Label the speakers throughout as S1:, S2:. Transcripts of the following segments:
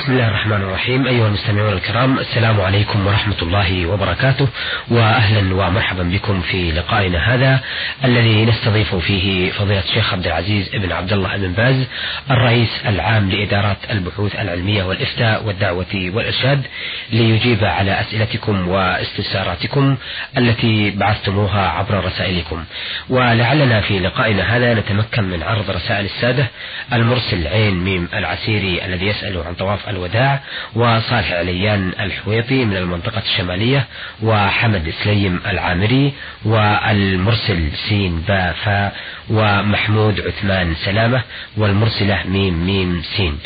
S1: بسم الله الرحمن الرحيم. أيها المستمعون الكرام السلام عليكم ورحمة الله وبركاته وأهلا ومرحبا بكم في لقائنا هذا الذي نستضيف فيه فضيلة الشيخ عبد العزيز بن عبد الله بن باز الرئيس العام لإدارات البحوث العلمية والإفتاء والدعوة والإرشاد ليجيب على أسئلتكم واستفساراتكم التي بعثتموها عبر رسائلكم. ولعلنا في لقائنا هذا نتمكن من عرض رسائل السادة المرسل عين ميم العسيري الذي يسأل عن طواف الوداع وصالح عليان الحويطي من المنطقة الشمالية وحمد سليم العامري والمرسل سين با فا ومحمود عثمان سلامة والمرسلة ميم ميم سين.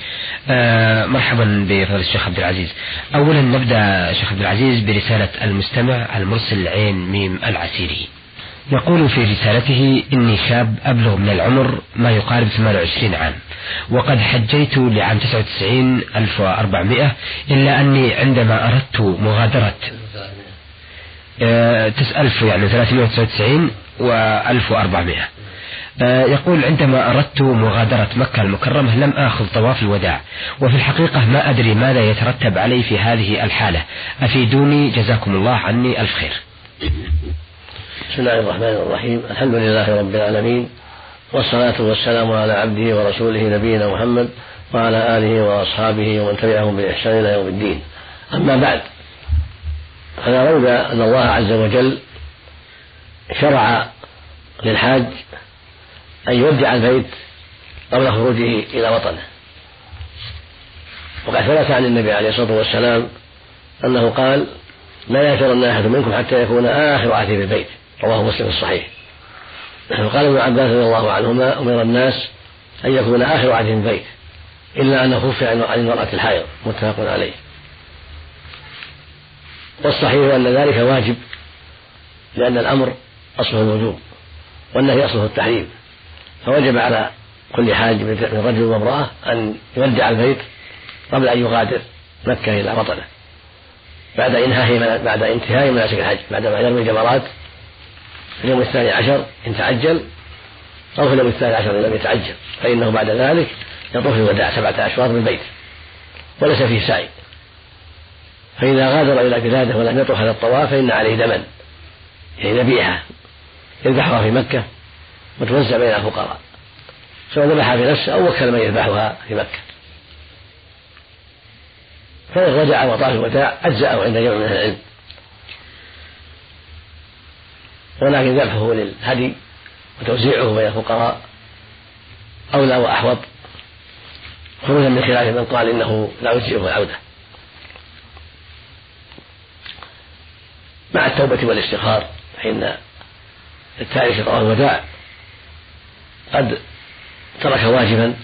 S1: آه مرحبا بفضل الشيخ عبد العزيز. أولا نبدأ شيخ عبد العزيز برسالة المستمع المرسل عين ميم العسيري. يقول في رسالته إني شاب أبلغ من العمر ما يقارب 28 عام وقد حجيت لعام 99 1400 إلا أني عندما أردت مغادرة آه، ألف يعني 399 و 1400 آه، يقول عندما أردت مغادرة مكة المكرمة لم آخذ طواف الوداع وفي الحقيقة ما أدري ماذا يترتب علي في هذه الحالة. أفيدوني جزاكم الله عني ألف خير.
S2: بسم الله الرحمن الرحيم. الحمد لله رب العالمين والصلاة والسلام على عبده ورسوله نبينا محمد وعلى آله وأصحابه ومن تبعهم بإحسان إلى يوم الدين. أما بعد فلا ريب أن الله عز وجل شرع للحاج أن يودع البيت قبل خروجه إلى وطنه. وقد ثبت عن النبي عليه الصلاة والسلام أنه قال لا يأثرن أحد منكم حتى يكون آخر عهده بالبيت رواه مسلم الصحيح. وقال ابن عباس رضي الله عنهما أمر الناس أن يكون آخر عهدهم البيت إلا أنه خف عن المرأة الحائض متفق عليه. والصحيح أن ذلك واجب لأن الأمر أصله الوجوب والنهي أصله التحريم. فوجب على كل حاج من رجل وامرأة أن يودع البيت قبل أن يغادر مكة إلى وطنه بعد انتهاء بعد انتهاء مناسك الحج بعدما يرمي الجمرات اليوم الثاني عشر إن تعجل أو في اليوم الثاني عشر إن لم يتعجل فإنه بعد ذلك يطوف الوداع سبعة أشواط بالبيت وليس فيه سعي. فإذا غادر إلى بلاده ولم يطوف هذا الطواف فإن عليه دما يعني ذبيحة يذبحها في مكة وتوزع بين الفقراء سواء ذبحها في نفسه أو وكل من يذبحها في مكة. فإن رجع وطاف الوداع أجزأه عند جمع من العلم. ولكن ذبحه للهدي وتوزيعه بين الفقراء أولى وأحوط. خروجا من خلاف من قال إنه لا يجزئه العودة. مع التوبة والاستغفار فإن التارك طواف الوداع. قد ترك واجبا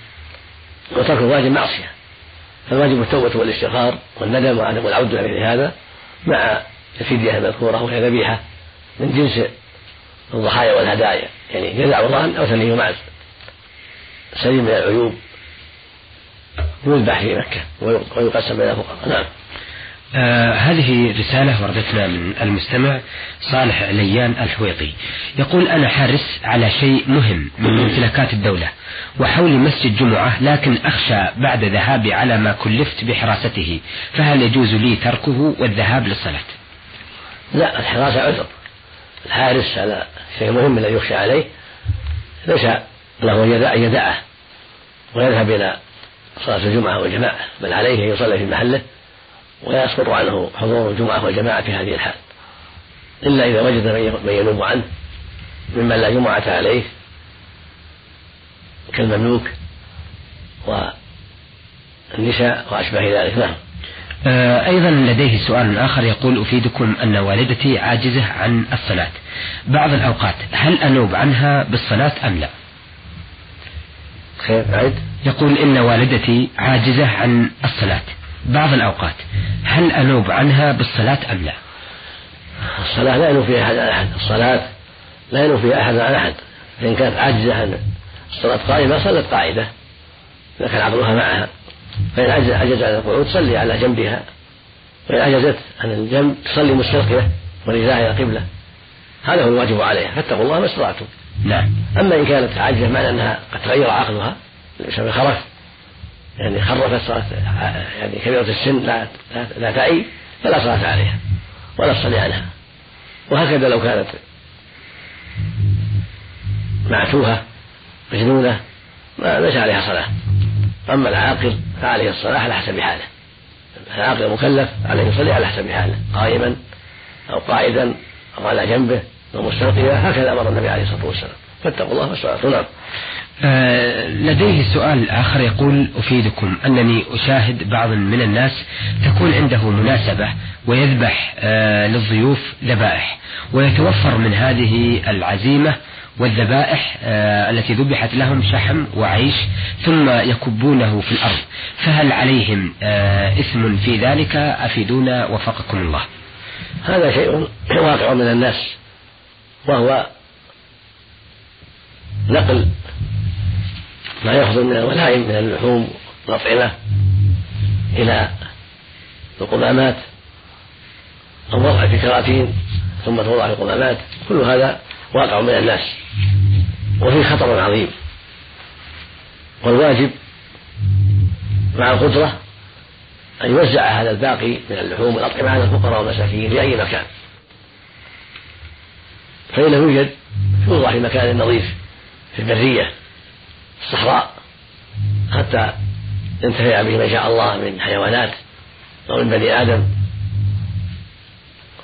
S2: وترك الواجب معصية. فالواجب التوبة والاستغفار والندم وعدم العودة إلى هذا مع الفدية المذكورة وهي ذبيحة. من جنس الضحايا والهدايا يعني جزع ورهن أو ثني معز سليم من العيوب. يذبح في مكة ويقسم بين الفقراء نعم.
S1: آه هذه رسالة وردتنا من المستمع صالح ليان الحويطي. يقول أنا حارس على شيء مهم من ممتلكات الدولة وحولي مسجد جمعة لكن أخشى بعد ذهابي على ما كلفت بحراسته فهل يجوز لي تركه والذهاب للصلاة؟
S2: لا الحراسة عذر. الحارس على شيء مهم الذي يخشى عليه ليس له أن يدعه ويذهب إلى صلاة الجمعة والجماعة بل عليه أن يصلي في محله ولا يسقط عنه حضور الجمعة والجماعة في هذه الحال. إلا إذا وجد من ينوب عنه ممن لا جمعة عليه كالمملوك والنساء وأشباه ذلك. نعم.
S1: أيضا لديه سؤال آخر يقول أفيدكم أن والدتي عاجزة عن الصلاة. بعض الأوقات هل أنوب عنها بالصلاة أم لا؟
S2: خير بعد
S1: يقول إن والدتي عاجزة عن الصلاة. بعض الأوقات هل أنوب عنها بالصلاة أم لا؟
S2: الصلاة لا ينوب فيها أحد عن أحد. الصلاة لا ينوب فيها أحد عن أحد. فإن كانت عاجزة عن الصلاة قائمة صلت قاعدة. إذا كان عقلها معها. فإن عجز عن القعود تصلي على جنبها. وإن عجزت عن الجنب تصلي مستلقية ورجاها إلى القبلة هذا هو الواجب عليها. فاتقوا الله ما استطعتم.
S1: نعم.
S2: أما إن كانت عاجزة معنى أنها قد تغير عقلها بسبب خرف. يعني خرفت صلاة يعني كبيرة السن لا لا, لا تعي فلا صلاة عليها ولا تصلي عنها. وهكذا لو كانت معتوهة مجنونة ما ليس عليها صلاة. أما العاقل فعليه الصلاة على حسب حاله. العاقل المكلف عليه يصلي على حسب حاله. قائما أو قاعدا أو على جنبه أو مستلقيا هكذا أمر النبي عليه الصلاة والسلام. فاتقوا الله والصلاة نعم.
S1: آه لديه سؤال آخر يقول أفيدكم أنني أشاهد بعض من الناس تكون عنده مناسبة ويذبح آه للضيوف ذبائح ويتوفر من هذه العزيمة والذبائح آه التي ذبحت لهم شحم وعيش ثم يكبونه في الأرض. فهل عليهم آه إثم في ذلك؟ أفيدونا وفقكم الله.
S2: هذا شيء واقع من الناس وهو نقل ما يخرج من الولائم من اللحوم والأطعمة إلى القمامات أو وضع في كراتين ثم توضع القمامات كل هذا واقع من الناس. وفيه خطر عظيم. والواجب مع القدرة أن يوزع هذا الباقي من اللحوم والأطعمة على الفقراء والمساكين في أي مكان. فإنه يوجد يوضع في مكان نظيف في البرية في الصحراء حتى ينتفع به من شاء الله من حيوانات أو من بني آدم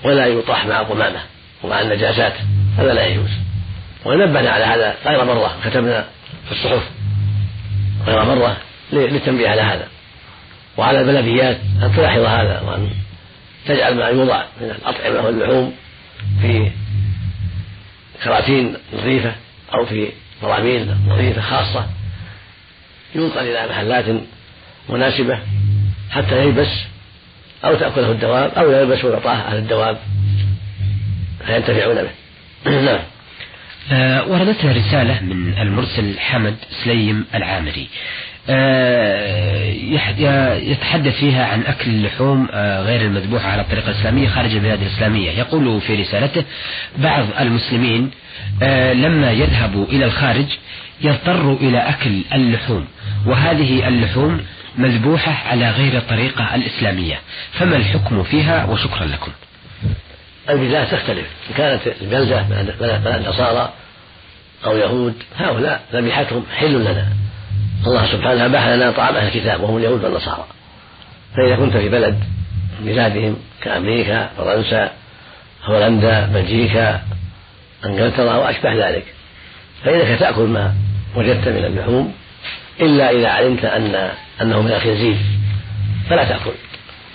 S2: ولا يطاح مع القمامة ومع النجاسات. هذا لا يجوز. ونبهنا على هذا غير مرة كتبنا في الصحف. غير مرة للتنبيه على هذا. وعلى البلديات أن تلاحظ هذا وأن تجعل ما يوضع من الأطعمة واللحوم في كراتين نظيفة أو في براميل نظيفة خاصة. ينقل إلى محلات مناسبة حتى يلبس أو تأكله الدواب أو يلبس ويعطاه أهل الدواب فينتفعون به. نعم.
S1: آه وردتنا رسالة من المرسل حمد سليم العامري. آه يتحدث فيها عن أكل اللحوم آه غير المذبوحة على الطريقة الإسلامية خارج البلاد الإسلامية. يقول في رسالته بعض المسلمين لما يذهبوا إلى الخارج يضطروا إلى أكل اللحوم وهذه اللحوم مذبوحة على غير الطريقة الإسلامية. فما الحكم فيها؟ وشكرا لكم.
S2: البلاد تختلف. إن كانت البلدة بلد نصارى أو يهود هؤلاء ذبيحتهم حل لنا. الله سبحانه أباح لنا طعام أهل الكتاب وهم اليهود والنصارى. فإذا كنت في بلد بلادهم كأمريكا فرنسا هولندا بلجيكا إنجلترا وأشبه ذلك فإنك تأكل ما وجدت من اللحوم إلا إذا علمت ان أنه من الخنزير فلا تأكل.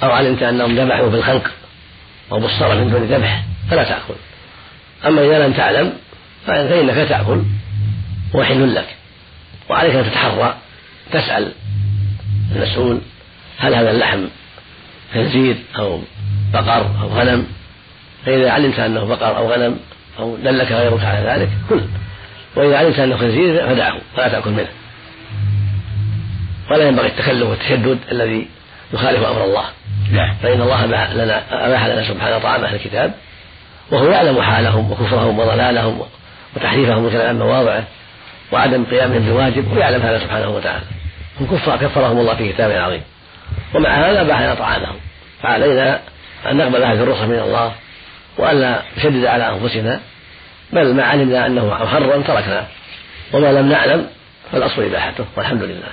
S2: أو علمت أنهم ذبحوا بالخنق بالصرف من دون ذبح فلا تأكل. أما إذا لم تعلم فإنك تأكل وحل لك. وعليك أن تتحرى تسأل المسؤول هل هذا اللحم خنزير أو بقر أو غنم. فإذا علمت أنه بقر أو غنم أو دلك غيرك على ذلك كل. وإذا علمت أنه خنزير فدعه فلا تأكل منه. ولا ينبغي التكلف والتشدد الذي يخالف أمر الله. نعم. فإن الله لنا أباح لنا سبحانه طعام أهل الكتاب وهو يعلم حالهم وكفرهم وضلالهم وتحريفهم من كلام مواضعه وعدم قيامهم بالواجب ويعلم هذا سبحانه وتعالى. هم كفار كفرهم الله في كتابه العظيم ومع هذا أباح لنا طعامهم. فعلينا أن نقبل هذه الرخصة من الله وألا نشدد على أنفسنا بل ما علمنا أنه محرم تركناه وما لم نعلم فالأصل إباحته والحمد لله.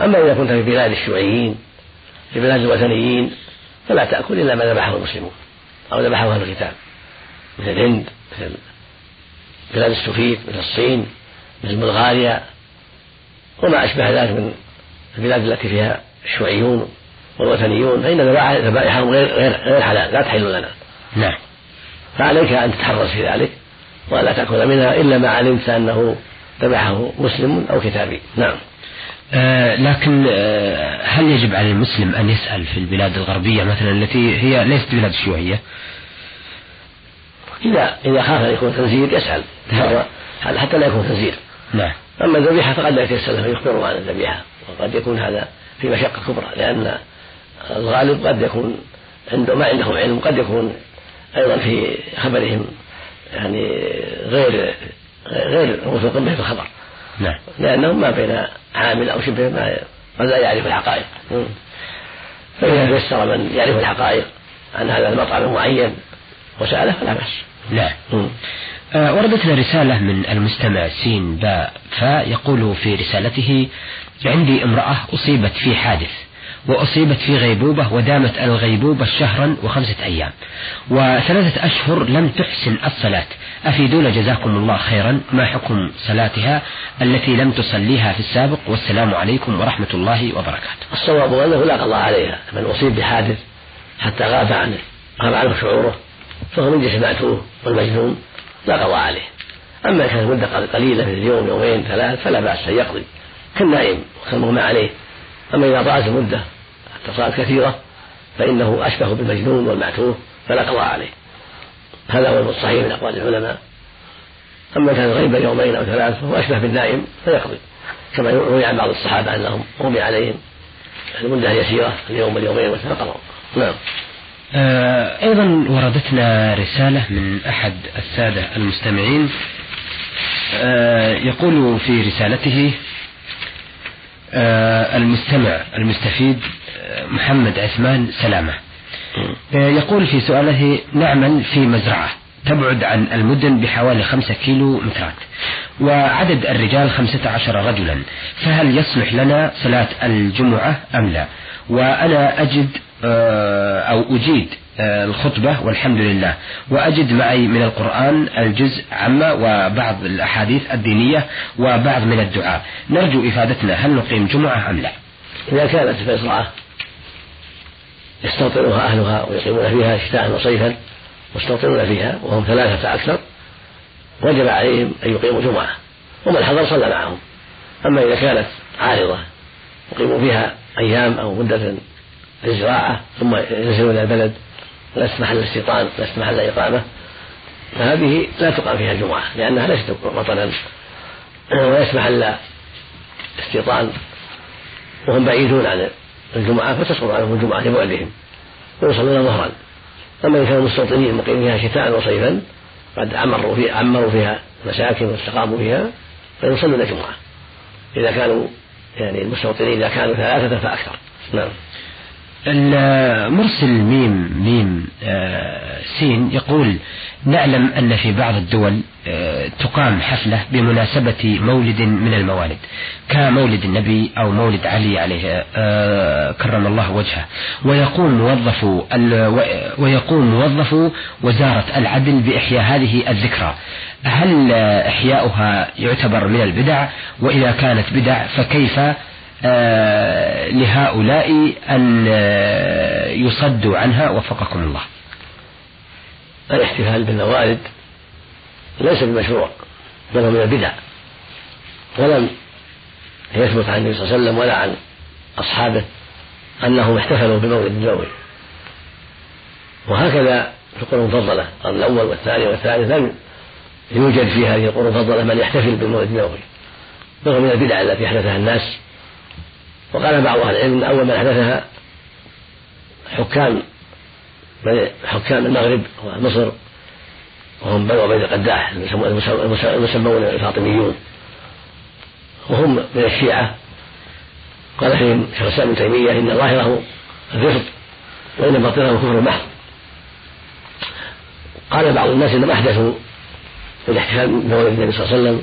S2: أما إذا كنت في بلاد الشيوعيين في بلاد الوثنيين فلا تأكل إلا ما ذبحه المسلمون أو ذبحه أهل الكتاب مثل الهند مثل بلاد السوفيت مثل الصين مثل بلغاريا وما أشبه ذلك من البلاد التي فيها الشيوعيون والوثنيون فإن ذبائحهم غير غير غير حلال لا تحل لنا.
S1: نعم.
S2: فعليك أن تتحرز في ذلك ولا تأكل منها إلا ما علمت أنه ذبحه مسلم أو كتابي. نعم.
S1: آه لكن آه هل يجب على المسلم أن يسأل في البلاد الغربية مثلا التي هي ليست بلاد شيوعية؟
S2: إذا إذا خاف أن يكون خنزير يسأل. هذا حتى لا يكون خنزير
S1: نعم.
S2: أما الذبيحة فقد لا يتيسر فيخبره عن الذبيحة. وقد يكون هذا في مشقة كبرى لأن الغالب قد يكون عنده ما عندهم علم قد يكون أيضا في خبرهم يعني غير غير موثوق به في الخبر.
S1: نعم.
S2: لأنهم ما بين عامل أو شبه ما قد لا يعرف الحقائق. فإذا تيسر من يعرف الحقائق عن هذا المطعم المعين وسأله فلا بأس.
S1: نعم. آه وردتنا رسالة من المستمع سين باء فا يقول في رسالته عندي امرأة أصيبت في حادث. وأصيبت في غيبوبة ودامت الغيبوبة شهرا وخمسة أيام. وثلاثة أشهر لم تحسن الصلاة. أفيدونا جزاكم الله خيرا. ما حكم صلاتها التي لم تصليها في السابق؟ والسلام عليكم ورحمة الله وبركاته.
S2: الصواب أنه لا قضاء عليها. من أصيب بحادث حتى غاب عنه غاب عنه شعوره فهو من جسم معتوه والمجنون لا قضاء عليه. أما كانت مدة قليلة في اليوم يومين ثلاث فلا بأس أن يقضي. كالنائم وكالمغمى عليه. أما إذا طالت المدة صارت كثيرة فإنه أشبه بالمجنون والمعتوه فلا قضاء عليه. هذا هو الصحيح من أقوال العلماء. أما كان غيبا يومين أو ثلاث فهو أشبه بالنائم فيقضي. كما روي عن بعض الصحابة أنهم رمي عليهم. المدة يسيرة اليوم واليومين وثلاثة نعم.
S1: آه، أيضا وردتنا رسالة من أحد السادة المستمعين. آه، يقول في رسالته آه، المستمع المستفيد محمد عثمان سلامة. يقول في سؤاله نعمل في مزرعة تبعد عن المدن بحوالي خمسة كيلو مترات وعدد الرجال خمسة عشر رجلا فهل يصلح لنا صلاة الجمعة أم لا؟ وأنا أجد آه، أو أجيد آه، الخطبة والحمد لله وأجد معي من القرآن الجزء عما وبعض الأحاديث الدينية وبعض من الدعاء. نرجو إفادتنا هل نقيم جمعة أم لا؟
S2: إذا كانت مزرعة. يستوطنها أهلها ويقيمون فيها شتاء وصيفا مستوطنون فيها وهم ثلاثة أكثر وجب عليهم أن يقيموا جمعة. ومن حضر صلى معهم. أما إذا كانت عارضة يقيموا فيها أيام أو مدة للزراعة ثم ينزلون إلى البلد لست محل استيطان لست محل إقامة فهذه لا تقام فيها الجمعة لأنها ليست وطنا وليست محل استيطان. وهم بعيدون عن الجمعة فتسقط عنهم الجمعة لبعدهم ويصلون ظهرا. أما إذا كانوا مستوطنين مقيمين فيها شتاء وصيفا قد عمروا فيها عمروا فيها مساكن واستقاموا فيها فيصلون الجمعة. إذا كانوا يعني المستوطنين إذا كانوا ثلاثة فأكثر. نعم.
S1: المرسل ميم ميم آه، سين يقول نعلم أن في بعض الدول آه، تقام حفلة بمناسبة مولد من الموالد كمولد النبي أو مولد علي عليه آه، كرم الله وجهه. ويقوم موظف ويقوم موظف وزارة العدل بإحياء هذه الذكرى. هل إحياؤها يعتبر من البدع؟ وإذا كانت بدع فكيف لهؤلاء أن آه، يصدوا عنها وفقكم الله.
S2: الاحتفال بالموالد ليس بمشروع بل هو من البدع. ولم يثبت عن النبي صلى الله عليه وسلم ولا عن أصحابه أنهم احتفلوا بمولد النبوي. وهكذا في القرون المفضلة الأول والثاني والثالث لم يوجد في هذه القرون المفضلة من يحتفل بالمولد النبوي. بل من البدع التي أحدثها الناس. وقال بعض أهل العلم أول من أحدثها حكام حكام المغرب ومصر وهم بنو عبيد القداح المسمون الفاطميون. وهم من الشيعة. قال فيهم شيخ الإسلام ابن تيمية إن ظاهره الرفض وإن باطنه الكفر المحض قال بعض الناس إنهم أحدثوا الاحتفال بمولد النبي صلى الله عليه وسلم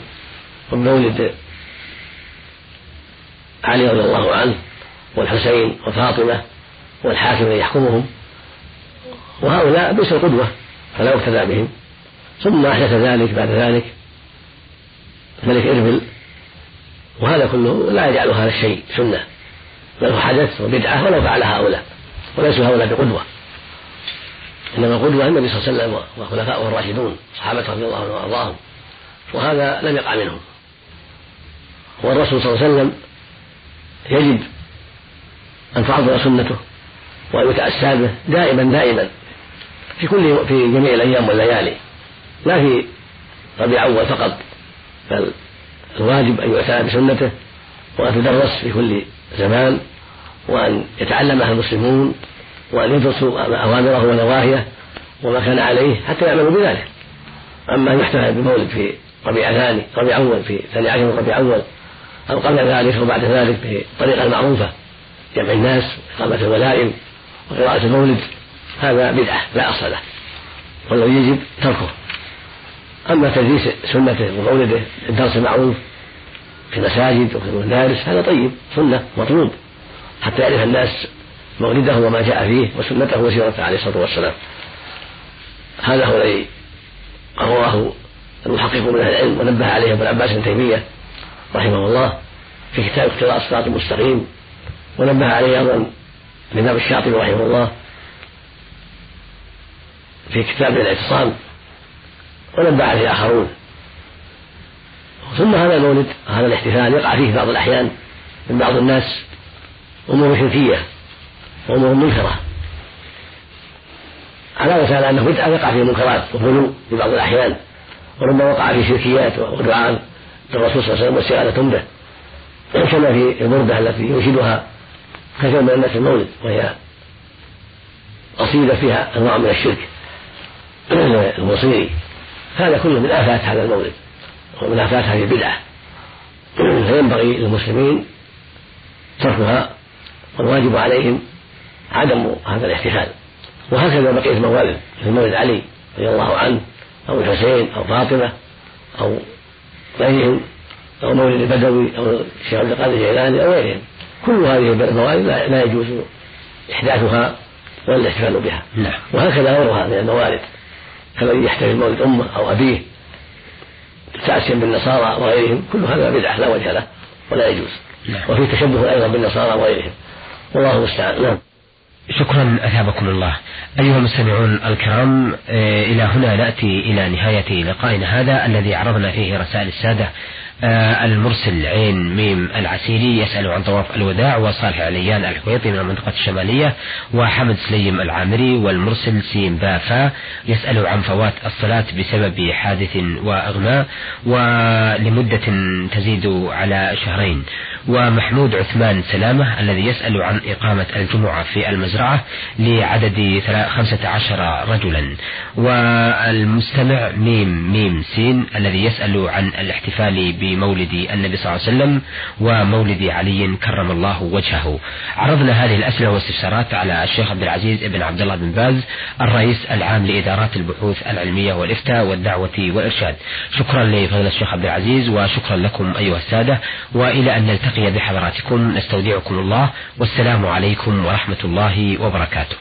S2: وبمولد علي رضي الله عنه والحسين وفاطمة والحاكم الذي يحكمهم وهؤلاء بئس القدوة فلا يقتدى بهم. ثم أحدث ذلك بعد ذلك الملك إربل وهذا كله لا يجعل هذا الشيء سنة بل هو حدث وبدعة ولو فعل هؤلاء وليسوا هؤلاء بقدوة. إنما القدوة النبي صلى الله عليه وسلم وخلفاؤه الراشدون صحابته رضي الله عنهم وأرضاهم وهذا لم يقع منهم. والرسول صلى الله عليه وسلم يجب أن تعظم سنته وأن يتأسى به دائما دائما. في كل في جميع الأيام والليالي. لا في ربيع أول فقط بل الواجب أن يعتنى بسنته وأن تدرس في كل زمان وأن يتعلمها المسلمون وأن يدرسوا أوامره ونواهيه وما كان عليه حتى يعملوا بذلك. أما أن يحتفل بمولد في ربيع ثاني ربيع أول في ثاني عشر ربيع أول أو قبل ذلك أو بعد ذلك بالطريقة المعروفة جمع الناس وإقامة الولائم وقراءة المولد هذا بدعة لا أصل له والذي يجب تركه. أما تدريس سنته ومولده الدرس المعروف في المساجد وفي المدارس هذا طيب سنة مطلوب حتى يعرف الناس مولده وما جاء فيه وسنته وسيرته عليه الصلاة والسلام. هذا هو الذي رواه المحقق من أهل العلم ونبه عليه ابن عباس بن تيمية. رحمه الله في كتاب اقتضاء الصراط المستقيم ونبه عليه أيضا الامام الشاطبي رحمه الله في كتاب الاعتصام ونبه عليه اخرون ثم هذا المولد هذا الاحتفال يقع فيه بعض الأحيان من بعض الناس أمور شركيه وأمور منكرة. علاوة على أنه بدعة يقع فيه منكرات وغلو في بعض الأحيان وربما وقع في شركيات ودعاء. للرسول صلى الله عليه وسلم واستغاثة به. كما في البردة التي ينشدها كثير من الناس المولد وهي قصيدة فيها أنواع من الشرك. البصيري هذا كله من آفات هذا المولد ومن آفات هذه البدعة. فينبغي للمسلمين تركها والواجب عليهم عدم هذا الاحتفال. وهكذا بقية الموالد مثل مولد علي رضي الله عنه أو الحسين أو فاطمة أو غيرهم أو مولد البدوي أو الشيخ عبد القادر الجيلاني أو غيرهم. كل هذه الموالد لا يجوز إحداثها ولا الاحتفال بها. نعم. وهكذا غيرها من الموالد كالذي يحتفل مولد أمه أو أبيه تأسيا بالنصارى وغيرهم كل هذا بدعة لا وجه له ولا يجوز. نعم. وفي تشبه أيضا بالنصارى وغيرهم. والله المستعان. نعم.
S1: شكرا أثابكم الله. أيها المستمعون الكرام إلى هنا نأتي إلى نهاية لقائنا هذا الذي عرضنا فيه رسائل السادة. المرسل عين ميم العسيري يسأل عن طواف الوداع وصالح عليان الحويطي من المنطقة الشمالية وحمد سليم العامري والمرسل سين با فا يسأل عن فوات الصلاة بسبب حادث وإغماء ولمدة تزيد على شهرين ومحمود عثمان سلامة الذي يسأل عن إقامة الجمعة في المزرعة لعدد خمسة عشر رجلا والمستمع ميم ميم سين الذي يسأل عن الاحتفال بمولد النبي صلى الله عليه وسلم ومولد علي كرم الله وجهه. عرضنا هذه الأسئلة والاستفسارات على الشيخ عبد العزيز بن عبد الله بن باز الرئيس العام لإدارات البحوث العلمية والإفتاء والدعوة والإرشاد. شكرا لفضيلة الشيخ عبد العزيز وشكرا لكم أيها السادة وإلى أن نلتقي بحضراتكم نستودعكم الله والسلام عليكم ورحمة الله وبركاته.